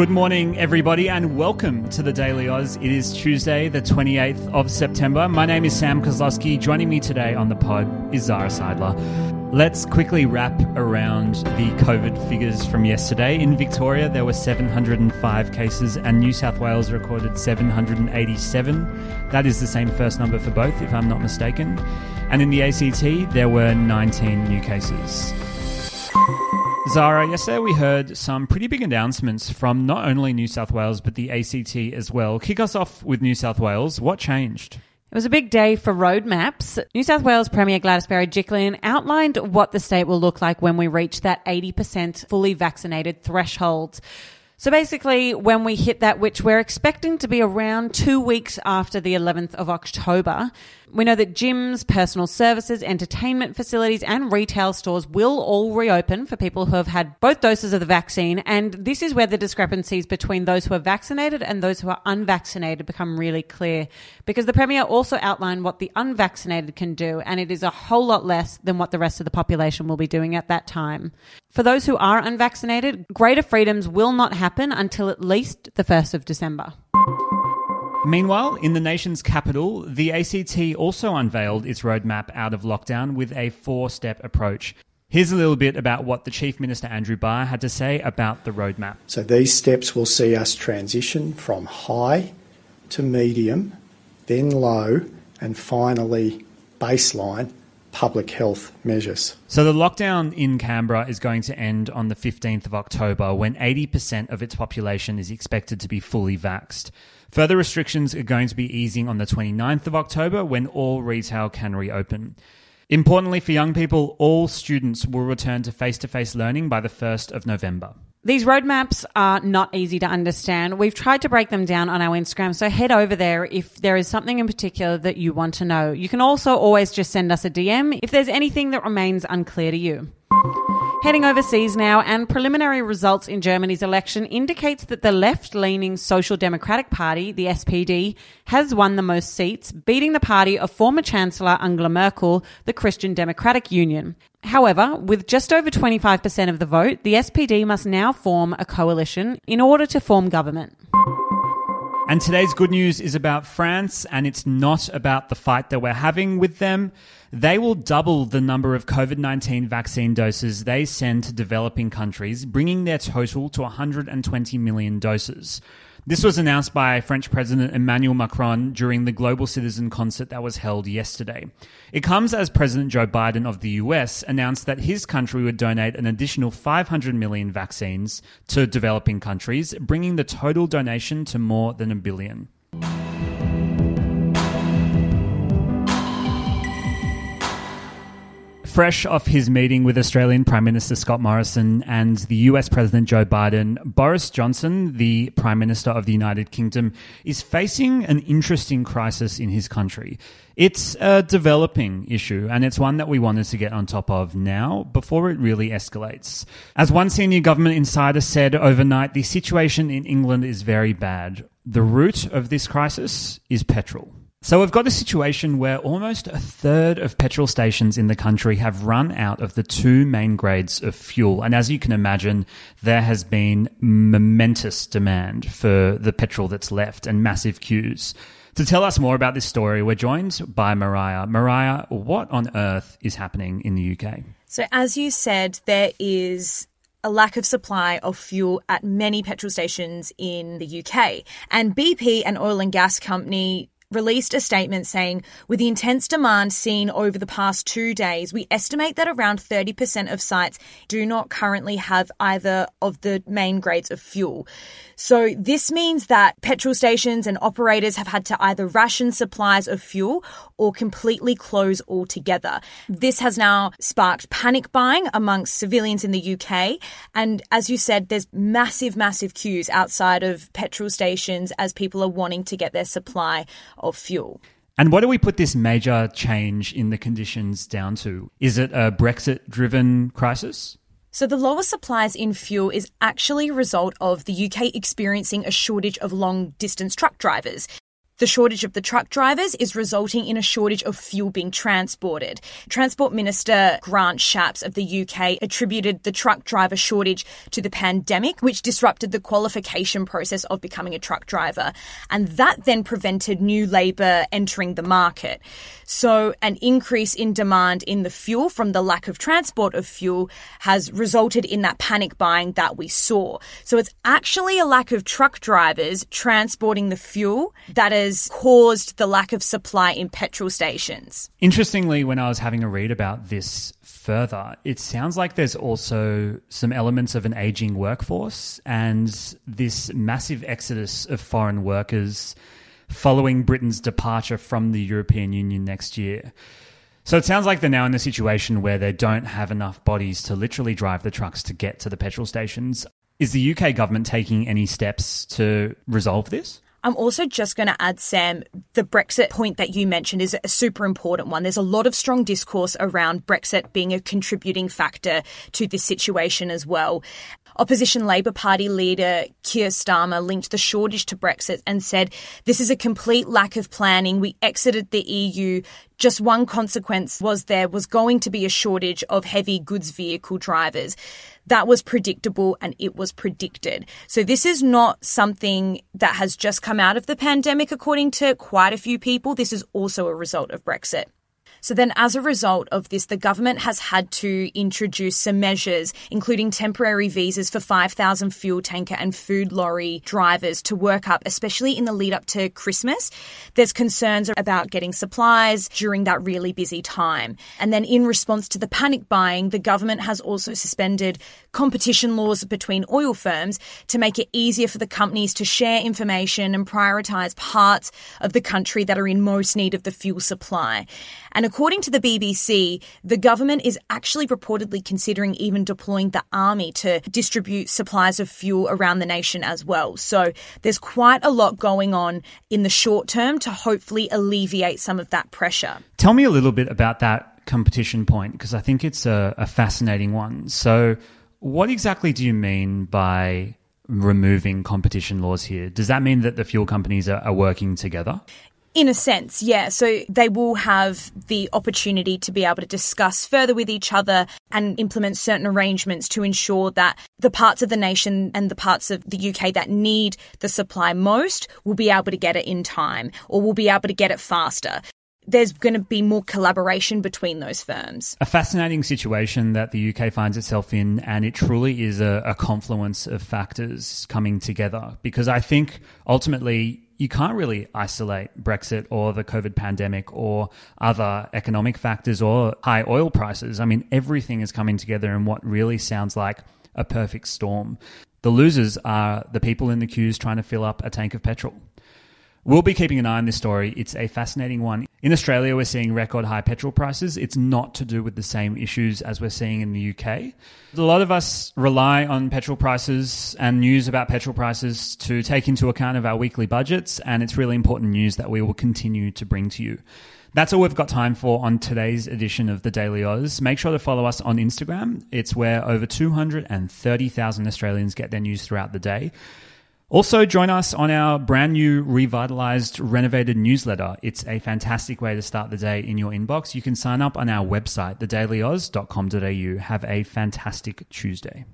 Good morning, everybody, and welcome to the Daily Aus. It is Tuesday, the 28th of September. My name is Sam Koslowski. Joining me today on the pod is Zara Seidler. Let's quickly wrap around the COVID figures from yesterday. In Victoria, there were 705 cases, and New South Wales recorded 787. That is the same first number for both, if I'm not mistaken. And in the ACT, there were 19 new cases. Zara, yesterday we heard some pretty big announcements from not only New South Wales but the ACT as well. Kick us off with New South Wales. What changed? It was a big day for roadmaps. New South Wales Premier Gladys Berejiklian outlined what the state will look like when we reach that 80% fully vaccinated threshold. So basically, when we hit that, which we're expecting to be around two weeks after the 11th of October, we know that gyms, personal services, entertainment facilities, and retail stores will all reopen for people who have had both doses of the vaccine. And this is where the discrepancies between those who are vaccinated and those who are unvaccinated become really clear. Because the Premier also outlined what the unvaccinated can do, and it is a whole lot less than what the rest of the population will be doing at that time. For those who are unvaccinated, greater freedoms will not happen until at least the 1st of December. Meanwhile, in the nation's capital, the ACT also unveiled its roadmap out of lockdown with a four step approach. Here's a little bit about what the Chief Minister Andrew Barr had to say about the roadmap. So these steps will see us transition from high to medium, then low, and finally baseline public health measures. So the lockdown in Canberra is going to end on the 15th of October when 80% of its population is expected to be fully vaxed. Further restrictions are going to be easing on the 29th of October when all retail can reopen. Importantly for young people, all students will return to face to face learning by the 1st of November. These roadmaps are not easy to understand. We've tried to break them down on our Instagram, so head over there if there is something in particular that you want to know. You can also always just send us a DM if there's anything that remains unclear to you. Heading overseas now, and preliminary results in Germany's election indicates that the left-leaning Social Democratic Party, the SPD, has won the most seats, beating the party of former Chancellor Angela Merkel, the Christian Democratic Union. However, with just over 25% of the vote, the SPD must now form a coalition in order to form government. And today's good news is about France, and it's not about the fight that we're having with them. They will double the number of COVID 19 vaccine doses they send to developing countries, bringing their total to 120 million doses. This was announced by French President Emmanuel Macron during the Global Citizen Concert that was held yesterday. It comes as President Joe Biden of the US announced that his country would donate an additional 500 million vaccines to developing countries, bringing the total donation to more than a billion. Fresh off his meeting with Australian Prime Minister Scott Morrison and the US President Joe Biden, Boris Johnson, the Prime Minister of the United Kingdom, is facing an interesting crisis in his country. It's a developing issue, and it's one that we wanted to get on top of now before it really escalates. As one senior government insider said overnight, the situation in England is very bad. The root of this crisis is petrol. So we've got a situation where almost a third of petrol stations in the country have run out of the two main grades of fuel. And as you can imagine, there has been momentous demand for the petrol that's left and massive queues. To tell us more about this story, we're joined by Mariah. Mariah, what on earth is happening in the UK? So, as you said, there is a lack of supply of fuel at many petrol stations in the UK. And BP, an oil and gas company, released a statement saying, with the intense demand seen over the past two days, we estimate that around 30% of sites do not currently have either of the main grades of fuel. So this means that petrol stations and operators have had to either ration supplies of fuel or completely close altogether. This has now sparked panic buying amongst civilians in the UK. And as you said, there's massive, massive queues outside of petrol stations as people are wanting to get their supply of fuel. And what do we put this major change in the conditions down to? Is it a Brexit driven crisis? So, the lower supplies in fuel is actually a result of the UK experiencing a shortage of long distance truck drivers. The shortage of the truck drivers is resulting in a shortage of fuel being transported. Transport Minister Grant Shapps of the UK attributed the truck driver shortage to the pandemic, which disrupted the qualification process of becoming a truck driver. And that then prevented new labour entering the market. So, an increase in demand in the fuel from the lack of transport of fuel has resulted in that panic buying that we saw. So, it's actually a lack of truck drivers transporting the fuel that has caused the lack of supply in petrol stations. Interestingly, when I was having a read about this further, it sounds like there's also some elements of an aging workforce and this massive exodus of foreign workers following Britain's departure from the European Union next year. So it sounds like they're now in a situation where they don't have enough bodies to literally drive the trucks to get to the petrol stations. Is the UK government taking any steps to resolve this? I'm also just going to add, Sam, the Brexit point that you mentioned is a super important one. There's a lot of strong discourse around Brexit being a contributing factor to this situation as well. Opposition Labour Party leader Keir Starmer linked the shortage to Brexit and said, This is a complete lack of planning. We exited the EU. Just one consequence was there was going to be a shortage of heavy goods vehicle drivers. That was predictable and it was predicted. So this is not something that has just come out of the pandemic, according to quite a few people. This is also a result of Brexit. So then, as a result of this, the government has had to introduce some measures, including temporary visas for 5,000 fuel tanker and food lorry drivers to work up, especially in the lead up to Christmas. There's concerns about getting supplies during that really busy time. And then, in response to the panic buying, the government has also suspended competition laws between oil firms to make it easier for the companies to share information and prioritize parts of the country that are in most need of the fuel supply. And according to the BBC, the government is actually reportedly considering even deploying the army to distribute supplies of fuel around the nation as well. So there's quite a lot going on in the short term to hopefully alleviate some of that pressure. Tell me a little bit about that competition point because I think it's a, a fascinating one. So, what exactly do you mean by removing competition laws here? Does that mean that the fuel companies are, are working together? In a sense, yeah. So they will have the opportunity to be able to discuss further with each other and implement certain arrangements to ensure that the parts of the nation and the parts of the UK that need the supply most will be able to get it in time or will be able to get it faster there's going to be more collaboration between those firms. A fascinating situation that the UK finds itself in, and it truly is a, a, confluence of factors coming together because I think ultimately you can't really isolate Brexit or the COVID pandemic or other economic factors or high oil prices. I mean, everything is coming together in what really sounds like a perfect storm. The losers are the people in the queues trying to fill up a tank of petrol. We'll be keeping an eye on this story. It's a fascinating one. In Australia, we're seeing record high petrol prices. It's not to do with the same issues as we're seeing in the UK. A lot of us rely on petrol prices and news about petrol prices to take into account of our weekly budgets, and it's really important news that we will continue to bring to you. That's all we've got time for on today's edition of the Daily Aus. Make sure to follow us on Instagram. It's where over 230,000 Australians get their news throughout the day. Also, join us on our brand new, revitalized, renovated newsletter. It's a fantastic way to start the day in your inbox. You can sign up on our website, thedailyaus.com.au. Have a fantastic Tuesday.